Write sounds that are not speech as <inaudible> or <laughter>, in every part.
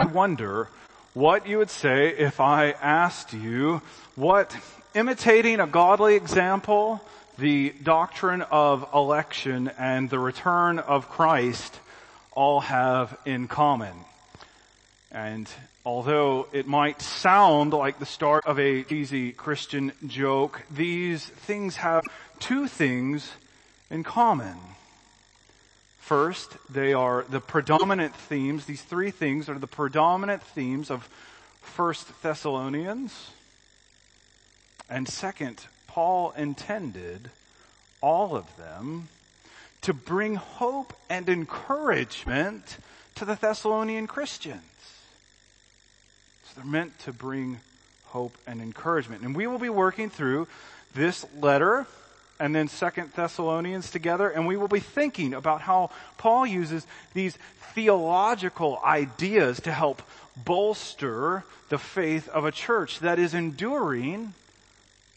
I wonder what you would say if I asked you what imitating a godly example, the doctrine of election, and the return of Christ all have in common. And although it might sound like the start of a easy Christian joke, these things have two things in common. First, they are the predominant themes. These three things are the predominant themes of First Thessalonians. And second, Paul intended all of them to bring hope and encouragement to the Thessalonian Christians. So they're meant to bring hope and encouragement. And we will be working through this letter and then Second Thessalonians together, and we will be thinking about how Paul uses these theological ideas to help bolster the faith of a church that is enduring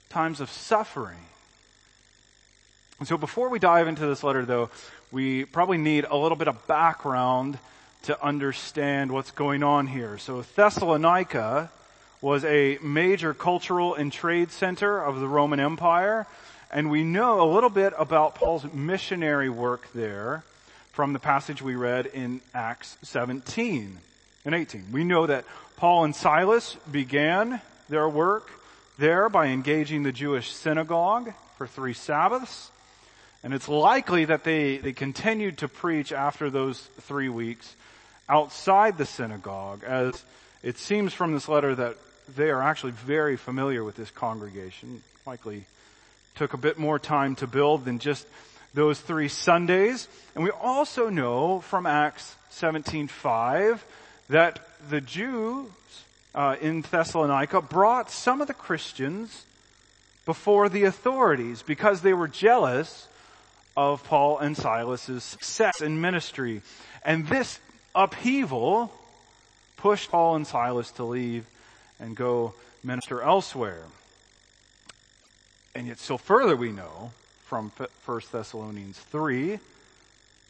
times of suffering. And so before we dive into this letter though, we probably need a little bit of background to understand what's going on here. So Thessalonica was a major cultural and trade center of the Roman Empire. And we know a little bit about Paul's missionary work there from the passage we read in Acts 17 and 18. We know that Paul and Silas began their work there by engaging the Jewish synagogue for three Sabbaths. And it's likely that they, they continued to preach after those three weeks outside the synagogue as it seems from this letter that they are actually very familiar with this congregation, likely took a bit more time to build than just those three Sundays. And we also know from Acts 17:5 that the Jews uh, in Thessalonica brought some of the Christians before the authorities because they were jealous of Paul and Silas's success in ministry. And this upheaval pushed Paul and Silas to leave and go minister elsewhere. And yet still further we know from 1 Thessalonians 3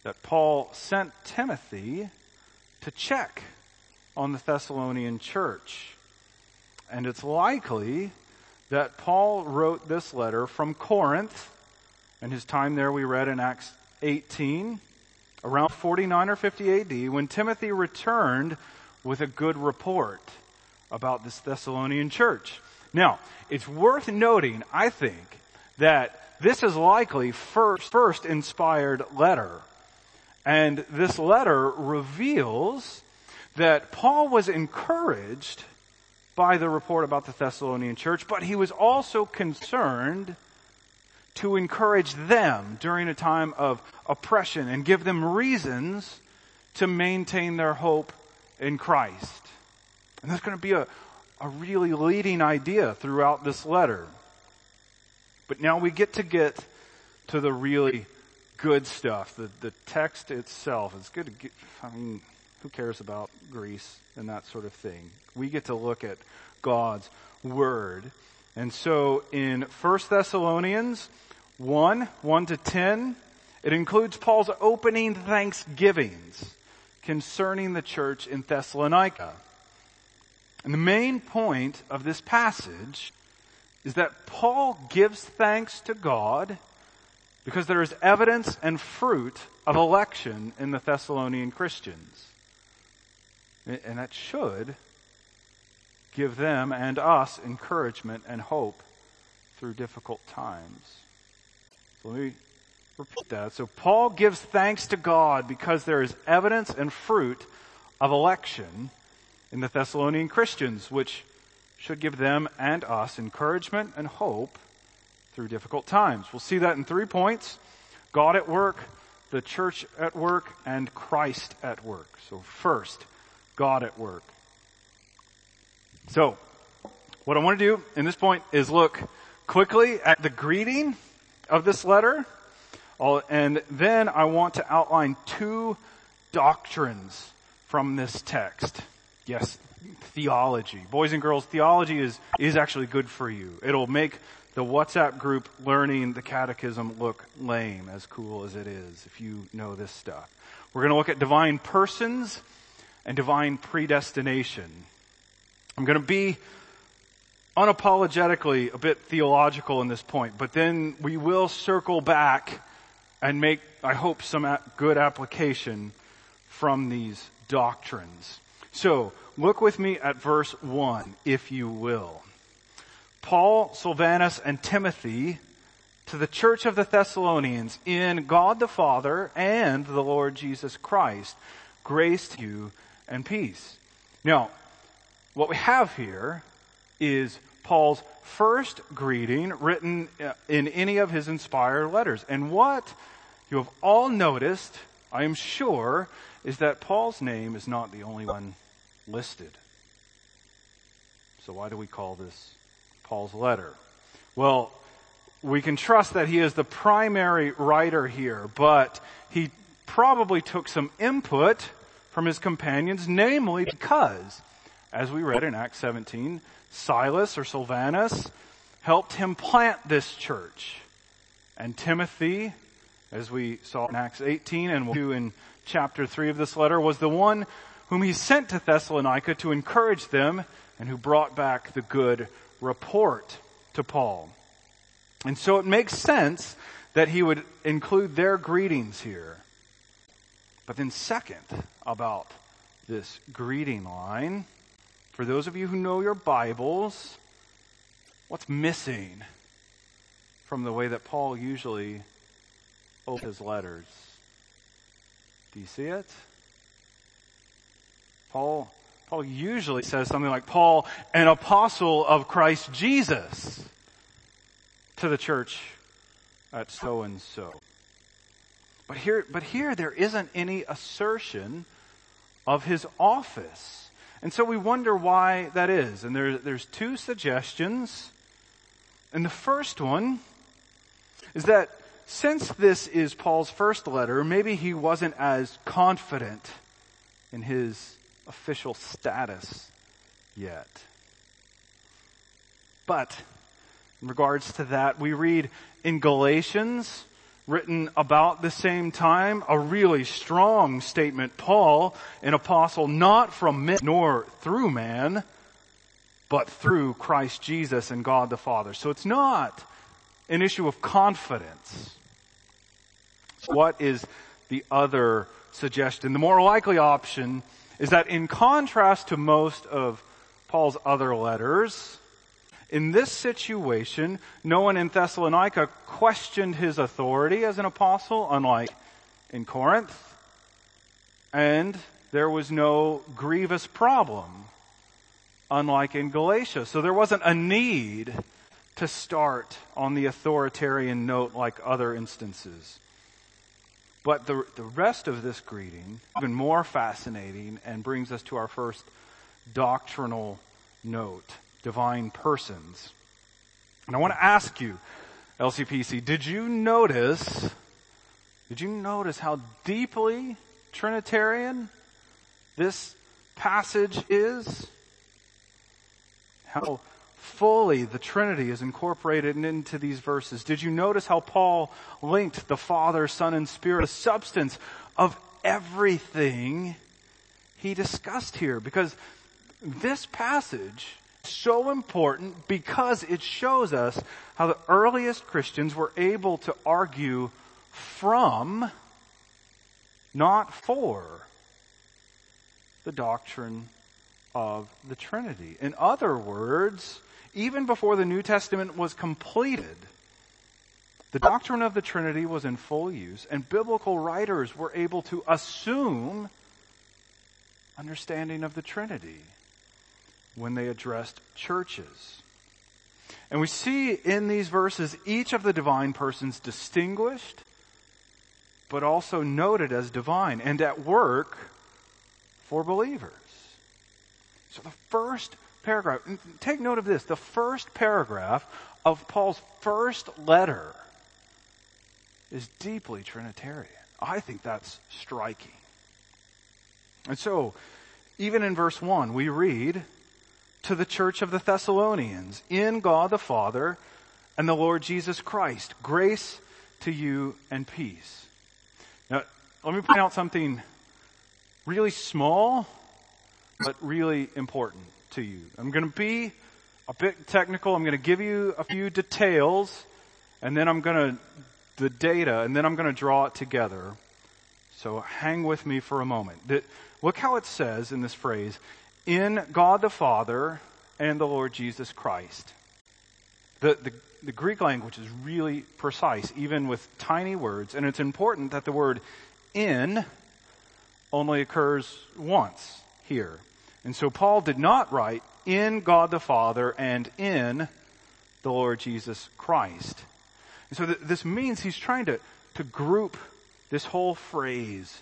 that Paul sent Timothy to check on the Thessalonian church. And it's likely that Paul wrote this letter from Corinth, and his time there we read in Acts 18, around 49 or 50 AD, when Timothy returned with a good report about this Thessalonian church. Now, it's worth noting, I think, that this is likely first, first inspired letter. And this letter reveals that Paul was encouraged by the report about the Thessalonian church, but he was also concerned to encourage them during a time of oppression and give them reasons to maintain their hope in Christ. And that's going to be a, a really leading idea throughout this letter. But now we get to get to the really good stuff. The, the text itself. It's good to get, I mean, who cares about Greece and that sort of thing? We get to look at God's Word. And so in 1 Thessalonians 1, 1 to 10, it includes Paul's opening thanksgivings concerning the church in Thessalonica. And the main point of this passage is that Paul gives thanks to God because there is evidence and fruit of election in the Thessalonian Christians. And that should give them and us encouragement and hope through difficult times. So let me repeat that. So Paul gives thanks to God because there is evidence and fruit of election in the Thessalonian Christians, which should give them and us encouragement and hope through difficult times. We'll see that in three points. God at work, the church at work, and Christ at work. So first, God at work. So, what I want to do in this point is look quickly at the greeting of this letter, uh, and then I want to outline two doctrines from this text. Yes, theology. Boys and girls, theology is, is actually good for you. It'll make the WhatsApp group learning the catechism look lame, as cool as it is, if you know this stuff. We're going to look at divine persons and divine predestination. I'm going to be unapologetically a bit theological in this point, but then we will circle back and make, I hope, some good application from these doctrines. So, look with me at verse 1, if you will. Paul, Silvanus, and Timothy to the church of the Thessalonians in God the Father and the Lord Jesus Christ. Grace to you and peace. Now, what we have here is Paul's first greeting written uh, in any of his inspired letters. And what you have all noticed, I am sure, is that Paul's name is not the only one listed. So why do we call this Paul's letter? Well, we can trust that he is the primary writer here, but he probably took some input from his companions, namely because, as we read in Acts 17, Silas or Silvanus helped him plant this church. And Timothy, as we saw in Acts 18 and we'll do in chapter 3 of this letter, was the one whom he sent to Thessalonica to encourage them and who brought back the good report to Paul. And so it makes sense that he would include their greetings here. But then second about this greeting line, for those of you who know your Bibles, what's missing from the way that Paul usually opens his letters? Do you see it? Paul, Paul usually says something like, Paul, an apostle of Christ Jesus to the church at so and so. But here, but here there isn't any assertion of his office. And so we wonder why that is. And there, there's two suggestions. And the first one is that since this is Paul's first letter, maybe he wasn't as confident in his official status yet. But in regards to that, we read in Galatians, written about the same time, a really strong statement. Paul, an apostle not from men nor through man, but through Christ Jesus and God the Father. So it's not an issue of confidence. What is the other suggestion? The more likely option is that in contrast to most of Paul's other letters, in this situation, no one in Thessalonica questioned his authority as an apostle, unlike in Corinth. And there was no grievous problem, unlike in Galatia. So there wasn't a need to start on the authoritarian note like other instances. But the, the rest of this greeting, even more fascinating and brings us to our first doctrinal note divine persons. And I want to ask you, LCPC, did you notice, did you notice how deeply Trinitarian this passage is? How fully the Trinity is incorporated into these verses. Did you notice how Paul linked the Father, Son, and Spirit, the substance of everything he discussed here? Because this passage is so important because it shows us how the earliest Christians were able to argue from, not for, the doctrine of the Trinity. In other words, even before the New Testament was completed, the doctrine of the Trinity was in full use, and biblical writers were able to assume understanding of the Trinity when they addressed churches. And we see in these verses each of the divine persons distinguished, but also noted as divine and at work for believers. So the first paragraph, take note of this, the first paragraph of Paul's first letter is deeply Trinitarian. I think that's striking. And so, even in verse 1, we read, to the church of the Thessalonians in God the Father and the Lord Jesus Christ. Grace to you and peace. Now, let me point out something really small but really important to you. I'm going to be a bit technical. I'm going to give you a few details and then I'm going to, the data, and then I'm going to draw it together. So hang with me for a moment. look how it says in this phrase, in God the Father and the Lord Jesus Christ. The, the, the Greek language is really precise, even with tiny words, and it's important that the word in only occurs once here. And so Paul did not write in God the Father and in the Lord Jesus Christ. And so th- this means he's trying to, to group this whole phrase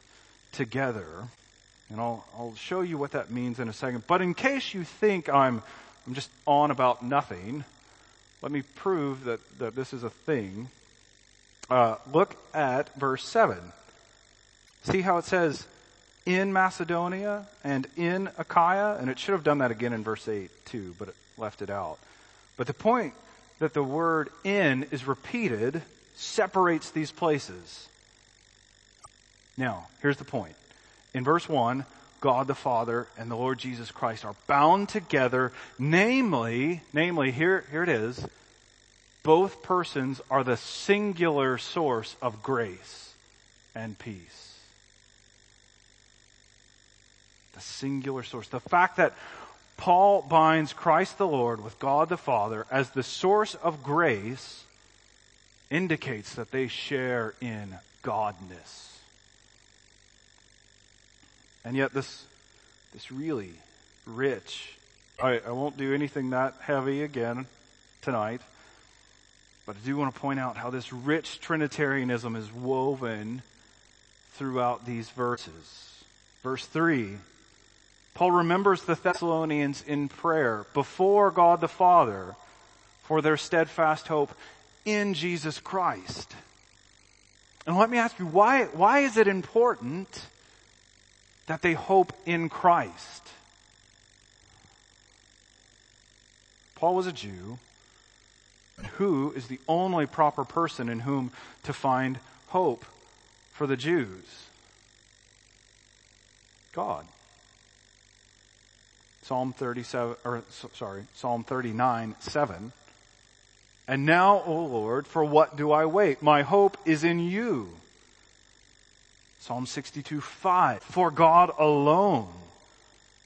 together. And I'll, I'll show you what that means in a second. But in case you think I'm, I'm just on about nothing, let me prove that, that this is a thing. Uh, look at verse 7. See how it says, in Macedonia and in Achaia? And it should have done that again in verse 8 too, but it left it out. But the point that the word in is repeated separates these places. Now, here's the point. In verse 1, God the Father and the Lord Jesus Christ are bound together, namely, namely, here, here it is, both persons are the singular source of grace and peace. Singular source. The fact that Paul binds Christ the Lord with God the Father as the source of grace indicates that they share in Godness. And yet this, this really rich, I, I won't do anything that heavy again tonight, but I do want to point out how this rich Trinitarianism is woven throughout these verses. Verse 3, Paul remembers the Thessalonians in prayer before God the Father for their steadfast hope in Jesus Christ. And let me ask you, why, why is it important that they hope in Christ? Paul was a Jew who is the only proper person in whom to find hope for the Jews? God. Psalm 37, or sorry, Psalm 39, 7. And now, O Lord, for what do I wait? My hope is in you. Psalm 62, 5. For God alone,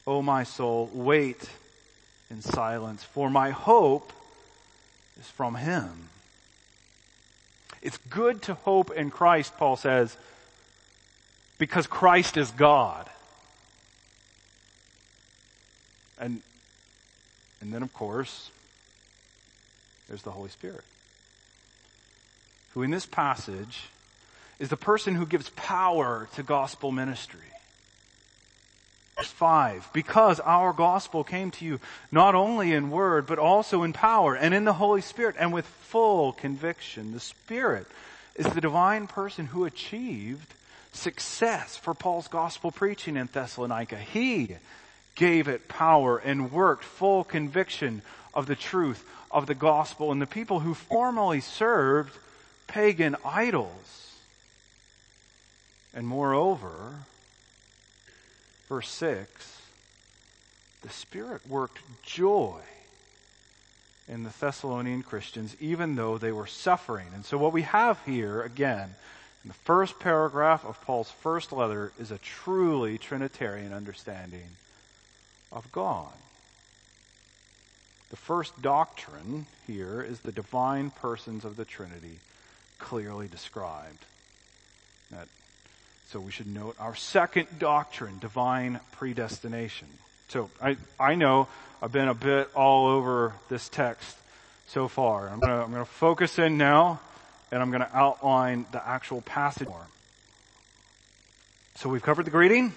O my soul, wait in silence, for my hope is from Him. It's good to hope in Christ, Paul says, because Christ is God. And, and then of course, there's the Holy Spirit. Who in this passage is the person who gives power to gospel ministry. Verse 5, because our gospel came to you not only in word, but also in power and in the Holy Spirit and with full conviction. The Spirit is the divine person who achieved success for Paul's gospel preaching in Thessalonica. He gave it power and worked full conviction of the truth of the gospel and the people who formerly served pagan idols. And moreover, verse 6, the Spirit worked joy in the Thessalonian Christians, even though they were suffering. And so what we have here, again, in the first paragraph of Paul's first letter, is a truly Trinitarian understanding of God. The first doctrine here is the divine persons of the Trinity clearly described. That, so we should note our second doctrine, divine predestination. So I, I know I've been a bit all over this text so far. I'm I'm gonna focus in now and I'm gonna outline the actual passage more. So we've covered the greeting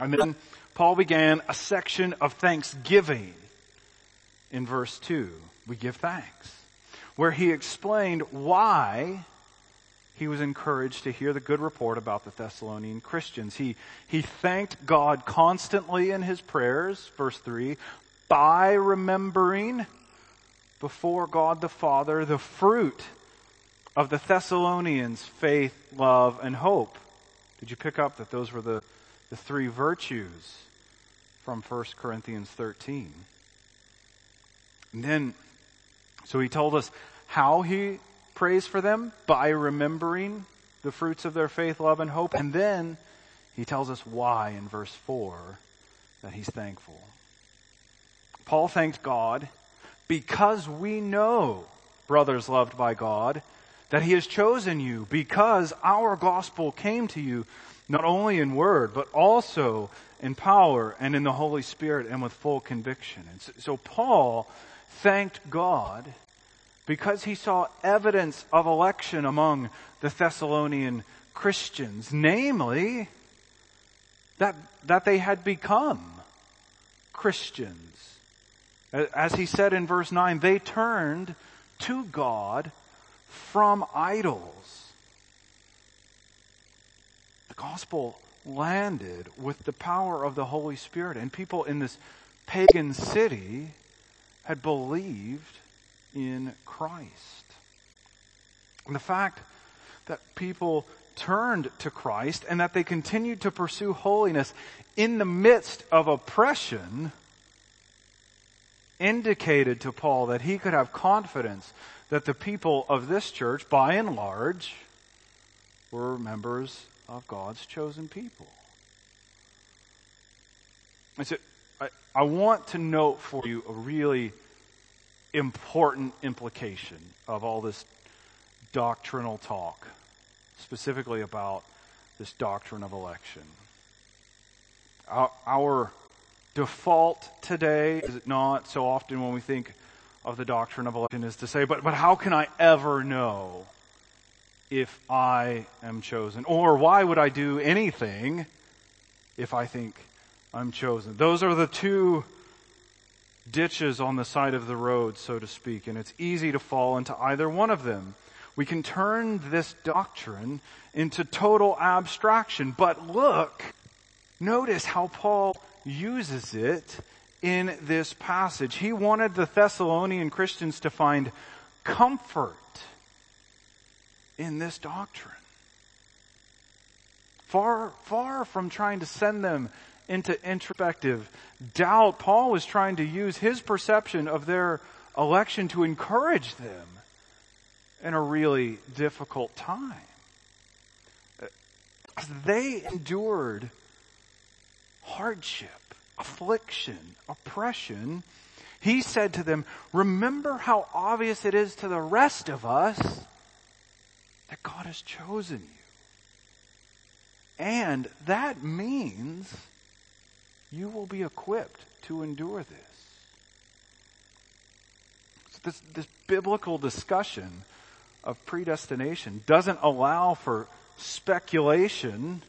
and then Paul began a section of thanksgiving in verse 2. We give thanks. Where he explained why he was encouraged to hear the good report about the Thessalonian Christians. He, he thanked God constantly in his prayers, verse 3, by remembering before God the Father the fruit of the Thessalonians' faith, love, and hope. Did you pick up that those were the, the three virtues from 1 Corinthians 13. And then, so he told us how he prays for them by remembering the fruits of their faith, love, and hope. And then he tells us why in verse 4 that he's thankful. Paul thanked God because we know, brothers loved by God, that he has chosen you because our gospel came to you not only in word, but also in power and in the Holy Spirit and with full conviction. And so, so Paul thanked God because he saw evidence of election among the Thessalonian Christians, namely that, that they had become Christians. As he said in verse 9, they turned to God from idols. Gospel landed with the power of the Holy Spirit, and people in this pagan city had believed in Christ. And the fact that people turned to Christ and that they continued to pursue holiness in the midst of oppression indicated to Paul that he could have confidence that the people of this church, by and large, were members of God's chosen people. I said, I, I want to note for you a really important implication of all this doctrinal talk, specifically about this doctrine of election. Our, our default today, is it not, so often when we think of the doctrine of election is to say, but, but how can I ever know if I am chosen? Or why would I do anything if I think I'm chosen? Those are the two ditches on the side of the road, so to speak, and it's easy to fall into either one of them. We can turn this doctrine into total abstraction, but look, notice how Paul uses it in this passage. He wanted the Thessalonian Christians to find comfort in this doctrine. Far, far from trying to send them into introspective doubt, Paul was trying to use his perception of their election to encourage them in a really difficult time. They endured hardship affliction, oppression, he said to them, remember how obvious it is to the rest of us that God has chosen you. And that means you will be equipped to endure this. So this, this biblical discussion of predestination doesn't allow for speculation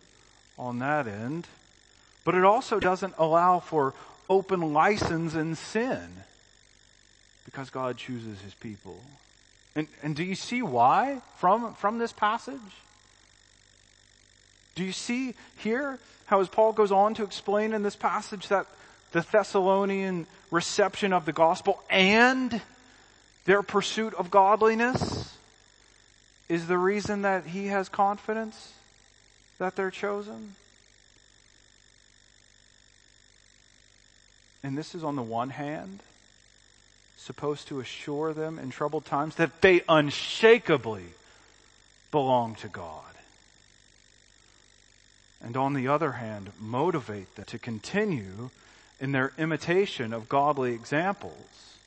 on that end. But it also doesn't allow for open license in sin because God chooses his people. And, and do you see why from, from this passage? Do you see here how as Paul goes on to explain in this passage that the Thessalonian reception of the gospel and their pursuit of godliness is the reason that he has confidence that they're chosen? And this is on the one hand supposed to assure them in troubled times that they unshakably belong to God. And on the other hand, motivate them to continue in their imitation of godly examples.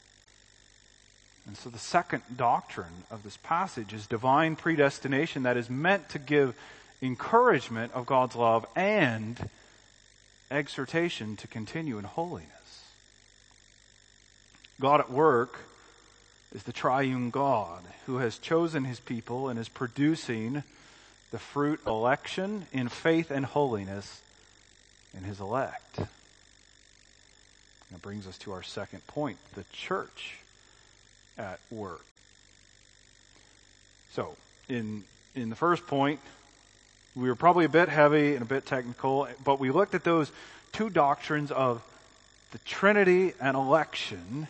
And so the second doctrine of this passage is divine predestination that is meant to give encouragement of God's love and exhortation to continue in holiness. God at work is the triune God who has chosen his people and is producing the fruit election in faith and holiness in his elect. That brings us to our second point, the church at work. So, in, in the first point, we were probably a bit heavy and a bit technical, but we looked at those two doctrines of the Trinity and election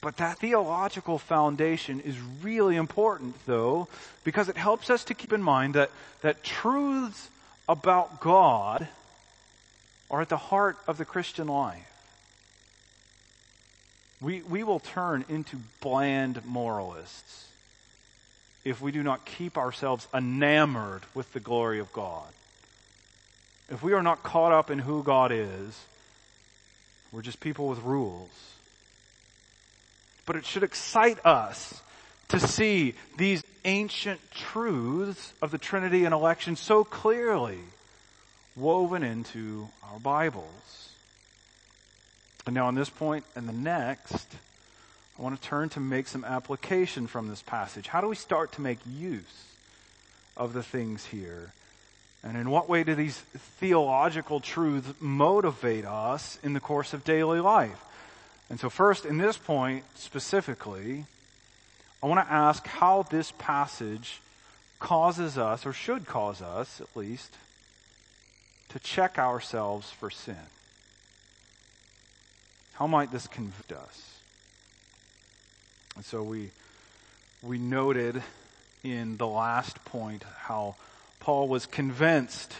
but that theological foundation is really important though, because it helps us to keep in mind that, that truths about God are at the heart of the Christian life. We, we will turn into bland moralists if we do not keep ourselves enamored with the glory of God. If we are not caught up in who God is, we're just people with rules. But it should excite us to see these ancient truths of the Trinity and election so clearly woven into our Bibles. And now on this point and the next, I want to turn to make some application from this passage. How do we start to make use of the things here? And in what way do these theological truths motivate us in the course of daily life? And so first, in this point specifically, I want to ask how this passage causes us, or should cause us at least, to check ourselves for sin. How might this convict us? And so we, we noted in the last point how Paul was convinced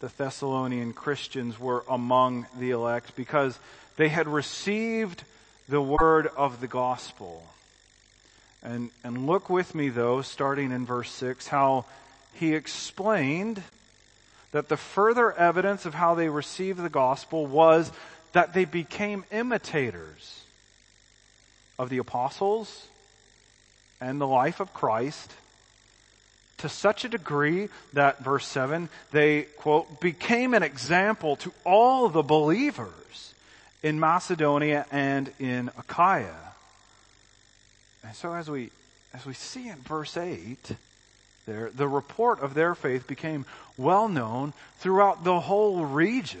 the Thessalonian Christians were among the elect because they had received the word of the gospel. And, and look with me though, starting in verse 6, how he explained that the further evidence of how they received the gospel was that they became imitators of the apostles and the life of Christ to such a degree that, verse 7, they, quote, became an example to all the believers in Macedonia and in Achaia. And so as we, as we see in verse 8, there, the report of their faith became well known throughout the whole region.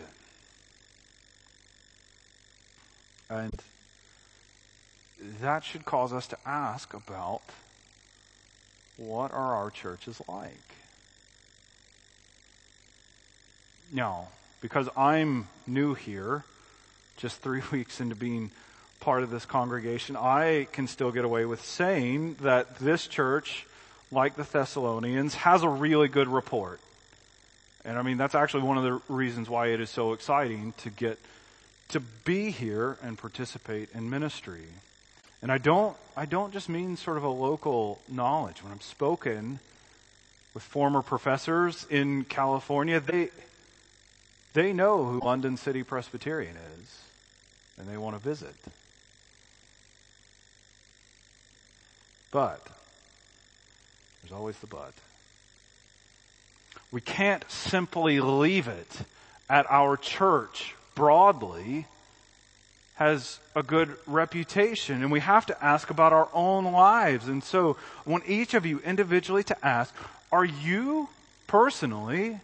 And that should cause us to ask about what are our churches like? Now, because I'm new here, just three <laughs> weeks into being part of this congregation, I can still get away with saying that this church, like the Thessalonians, has a really good report. And I mean, that's actually one of the reasons why it is so exciting to get to be here and participate in ministry. And I don't, I don't just mean sort of a local knowledge. When I'm spoken with former professors in California, they, they know who London City Presbyterian is, and they want to visit. But, there's always the but. We can't simply leave it at our church broadly has a good reputation and we have to ask about our own lives. And so I want each of you individually to ask, are you personally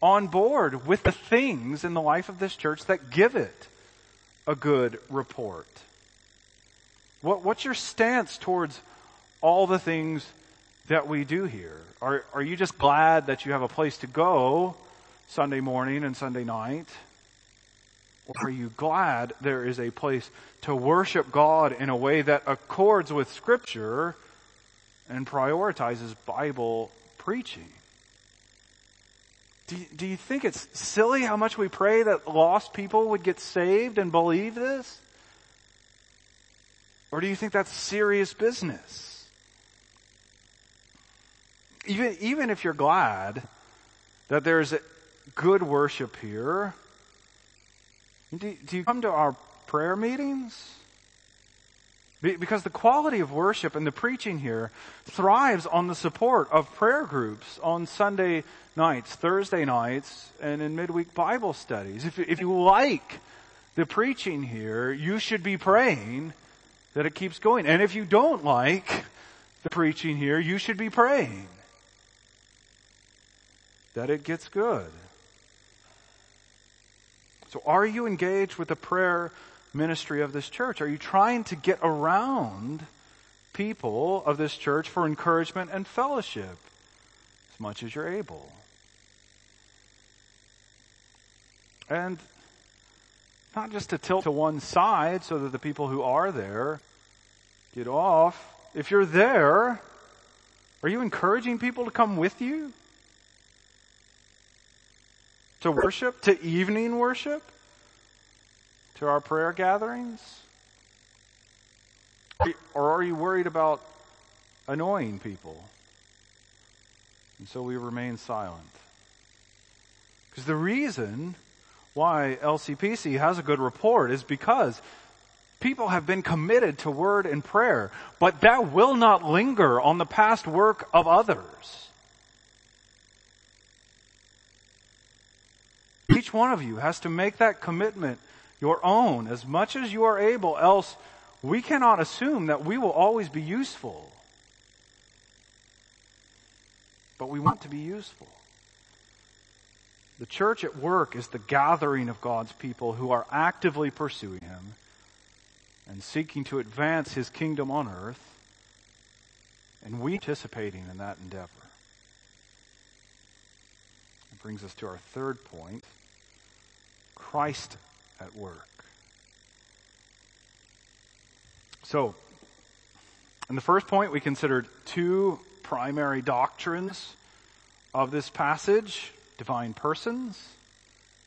on board with the things in the life of this church that give it a good report? What, what's your stance towards all the things that we do here? Are, are you just glad that you have a place to go Sunday morning and Sunday night? Or are you glad there is a place to worship God in a way that accords with Scripture and prioritizes Bible preaching? Do you, do you think it's silly how much we pray that lost people would get saved and believe this? Or do you think that's serious business? Even, even if you're glad that there's good worship here, do, do you come to our prayer meetings? Because the quality of worship and the preaching here thrives on the support of prayer groups on Sunday nights, Thursday nights, and in midweek Bible studies. If, if you like the preaching here, you should be praying that it keeps going. And if you don't like the preaching here, you should be praying that it gets good. So are you engaged with the prayer ministry of this church? Are you trying to get around people of this church for encouragement and fellowship as much as you're able? And not just to tilt to one side so that the people who are there get off. If you're there, are you encouraging people to come with you? to worship, to evening worship, to our prayer gatherings? Or are you worried about annoying people? And so we remain silent. Because the reason why LCPC has a good report is because people have been committed to word and prayer, but that will not linger on the past work of others. Each one of you has to make that commitment your own as much as you are able, else we cannot assume that we will always be useful. But we want to be useful. The church at work is the gathering of God's people who are actively pursuing Him and seeking to advance His kingdom on earth, and we participating in that endeavor. It brings us to our third point Christ at work. So, in the first point, we considered two primary doctrines of this passage divine persons,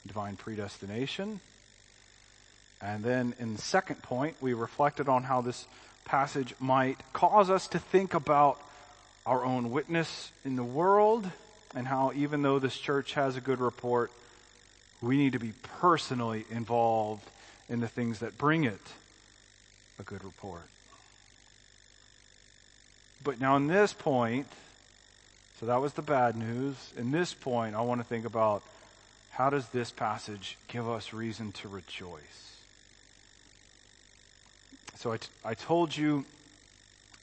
divine predestination. And then in the second point, we reflected on how this passage might cause us to think about our own witness in the world and how even though this church has a good report, we need to be personally involved in the things that bring it a good report. But now in this point, so that was the bad news. In this point, I want to think about how does this passage give us reason to rejoice? So I, t- I told you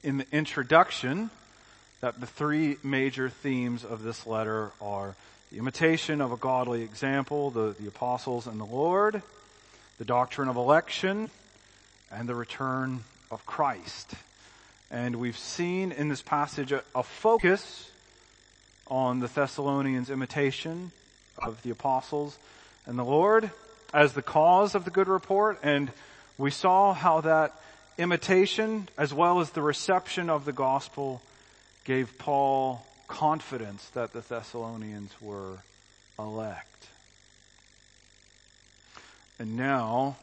in the introduction that the three major themes of this letter are the imitation of a godly example, the, the apostles and the Lord, the doctrine of election, and the return of Christ. And we've seen in this passage a, a focus on the Thessalonians' imitation of the apostles and the Lord as the cause of the good report. And we saw how that imitation as well as the reception of the gospel gave Paul confidence that the Thessalonians were elect. And now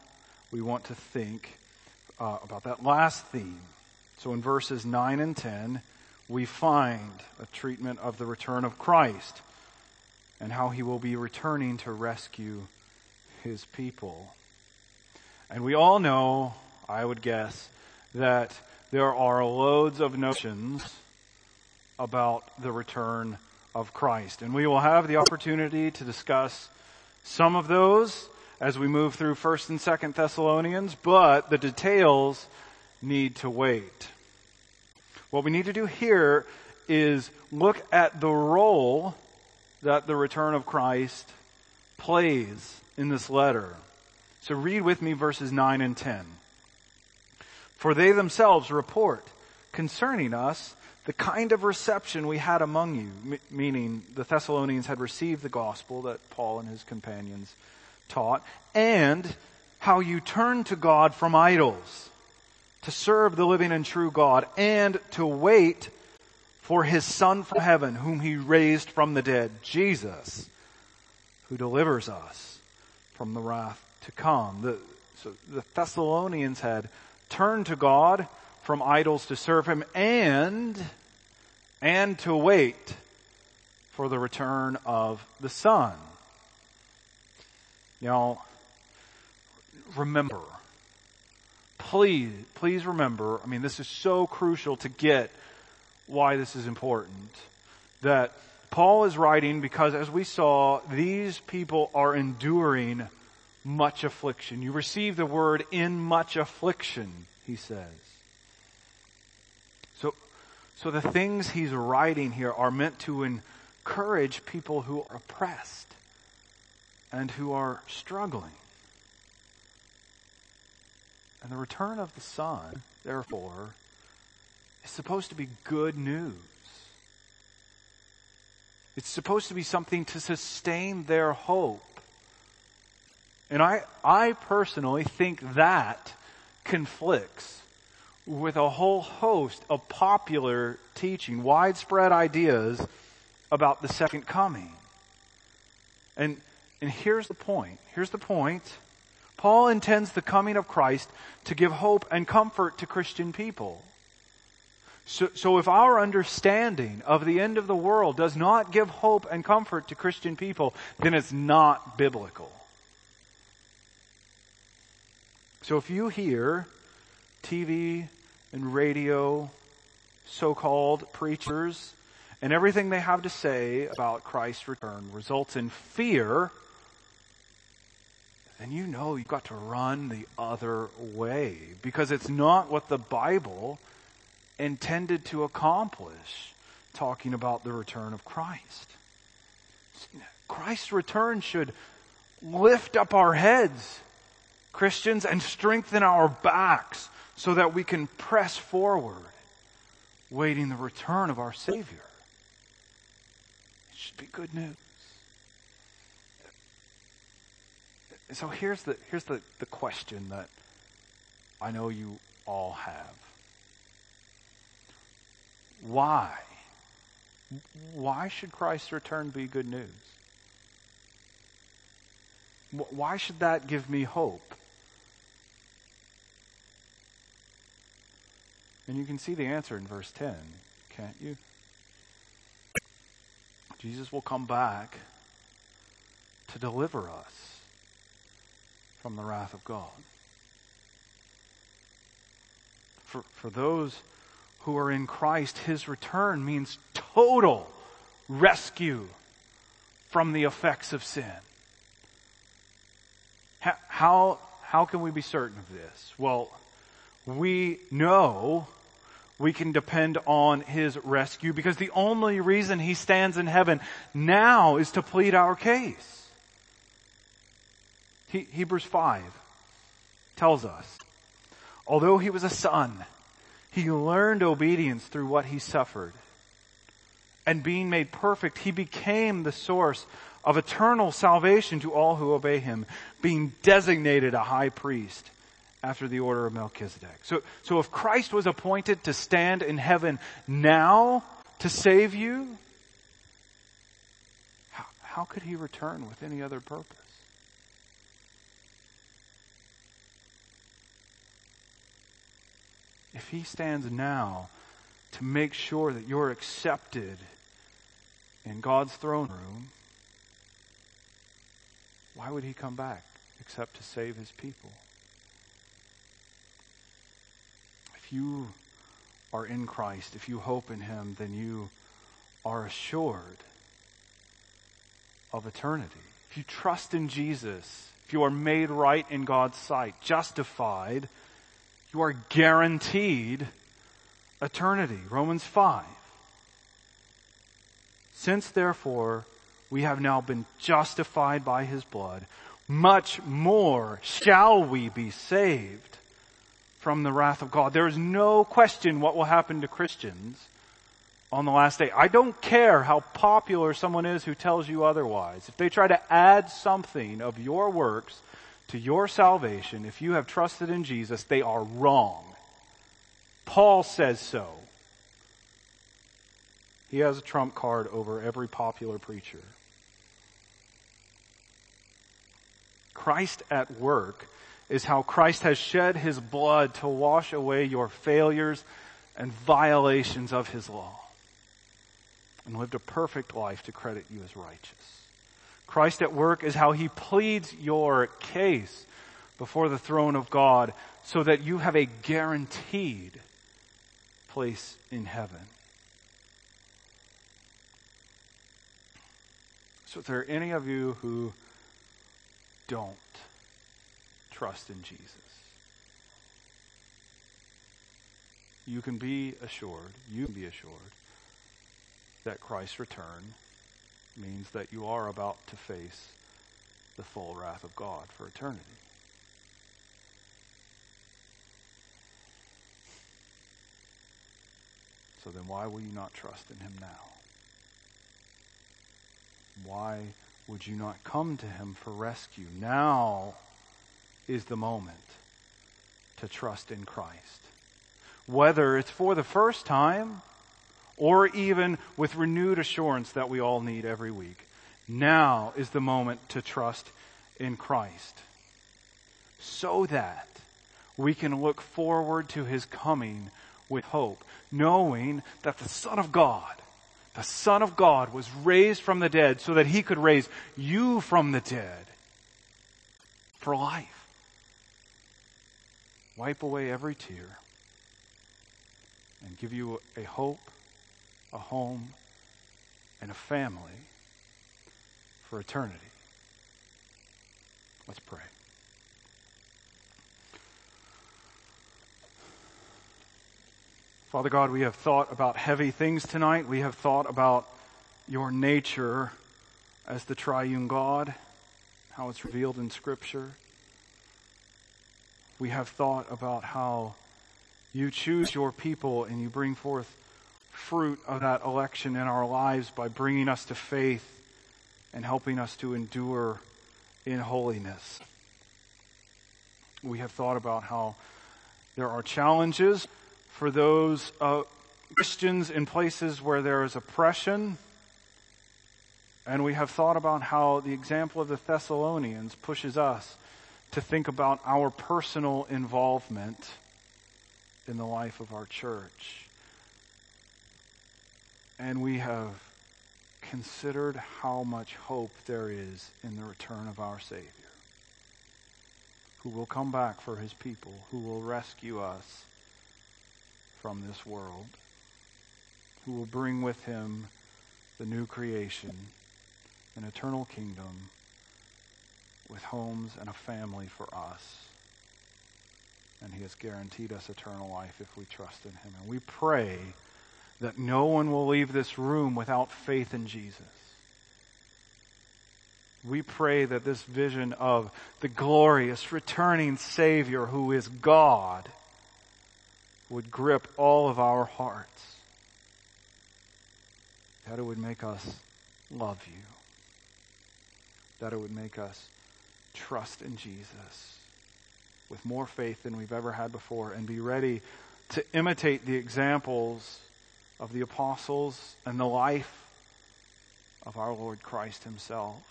we want to think uh, about that last theme. So in verses 9 and 10, we find a treatment of the return of Christ and how he will be returning to rescue his people. And we all know, I would guess, that there are loads of notions about the return of Christ. And we will have the opportunity to discuss some of those as we move through 1st and 2nd Thessalonians, but the details need to wait. What we need to do here is look at the role that the return of Christ plays in this letter. So read with me verses 9 and 10. For they themselves report concerning us the kind of reception we had among you, meaning the Thessalonians had received the gospel that Paul and his companions taught, and how you turned to God from idols to serve the living and true God and to wait for his son from heaven whom he raised from the dead, Jesus, who delivers us from the wrath to come. The, so the Thessalonians had turned to God from idols to serve him and, and to wait for the return of the Son. Now, remember, please, please remember, I mean, this is so crucial to get why this is important. That Paul is writing because as we saw, these people are enduring much affliction. You receive the word in much affliction, he says. So, so the things he's writing here are meant to encourage people who are oppressed and who are struggling. And the return of the Son, therefore, is supposed to be good news. It's supposed to be something to sustain their hope. And I, I personally think that conflicts with a whole host of popular teaching, widespread ideas about the second coming. And And here's the point. Here's the point. Paul intends the coming of Christ to give hope and comfort to Christian people. So, so if our understanding of the end of the world does not give hope and comfort to Christian people, then it's not biblical. So if you hear TV and radio, so-called preachers, and everything they have to say about Christ's return results in fear, then you know you've got to run the other way because it's not what the Bible intended to accomplish talking about the return of Christ. Christ's return should lift up our heads, Christians, and strengthen our backs so that we can press forward, waiting the return of our Savior. It should be good news. So here's the, here's the, the question that I know you all have. Why? Why should Christ's return be good news? Why should that give me hope? And you can see the answer in verse 10, can't you? Jesus will come back to deliver us from the wrath of God. For, for those who are in Christ, His return means total rescue from the effects of sin. How, how can we be certain of this? Well, we know we can depend on His rescue because the only reason He stands in heaven now is to plead our case. He, Hebrews 5 tells us, although He was a son, he learned obedience through what he suffered. And being made perfect, he became the source of eternal salvation to all who obey him, being designated a high priest after the order of Melchizedek. So, so if Christ was appointed to stand in heaven now to save you, how, how could he return with any other purpose? If he stands now to make sure that you're accepted in God's throne room, why would he come back except to save his people? If you are in Christ, if you hope in him, then you are assured of eternity. If you trust in Jesus, if you are made right in God's sight, justified, you are guaranteed eternity. Romans 5. Since therefore we have now been justified by his blood, much more shall we be saved from the wrath of God. There is no question what will happen to Christians on the last day. I don't care how popular someone is who tells you otherwise. If they try to add something of your works to your salvation, if you have trusted in Jesus, they are wrong. Paul says so. He has a trump card over every popular preacher. Christ at work is how Christ has shed his blood to wash away your failures and violations of his law and lived a perfect life to credit you as righteous. Christ at work is how he pleads your case before the throne of God so that you have a guaranteed place in heaven. So if there are any of you who don't trust in Jesus, you can be assured, you can be assured that Christ's return means that you are about to face the full wrath of God for eternity. So then why will you not trust in him now? Why would you not come to him for rescue? Now is the moment to trust in Christ. Whether it's for the first time or even with renewed assurance that we all need every week. Now is the moment to trust in Christ so that we can look forward to his coming with hope, knowing that the Son of God, the Son of God was raised from the dead so that he could raise you from the dead for life. Wipe away every tear and give you a hope, a home, and a family for eternity. Let's pray. Father God, we have thought about heavy things tonight. We have thought about your nature as the triune God, how it's revealed in Scripture. We have thought about how you choose your people and you bring forth fruit of that election in our lives by bringing us to faith and helping us to endure in holiness. We have thought about how there are challenges for those uh, Christians in places where there is oppression. And we have thought about how the example of the Thessalonians pushes us to think about our personal involvement in the life of our church. And we have considered how much hope there is in the return of our Savior, who will come back for his people, who will rescue us from this world, who will bring with him the new creation, an eternal kingdom with homes and a family for us. And he has guaranteed us eternal life if we trust in him. And we pray that no one will leave this room without faith in Jesus. We pray that this vision of the glorious returning Savior who is God would grip all of our hearts. That it would make us love you. That it would make us trust in Jesus with more faith than we've ever had before and be ready to imitate the examples of the apostles and the life of our Lord Christ himself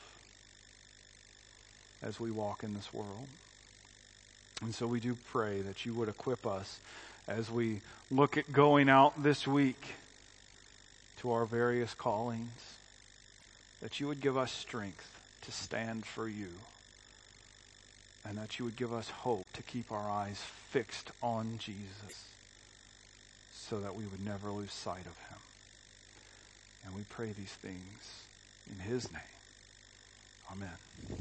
as we walk in this world. And so we do pray that you would equip us as we look at going out this week to our various callings, that you would give us strength to stand for you, and that you would give us hope to keep our eyes fixed on Jesus so that we would never lose sight of him. And we pray these things in his name. Amen.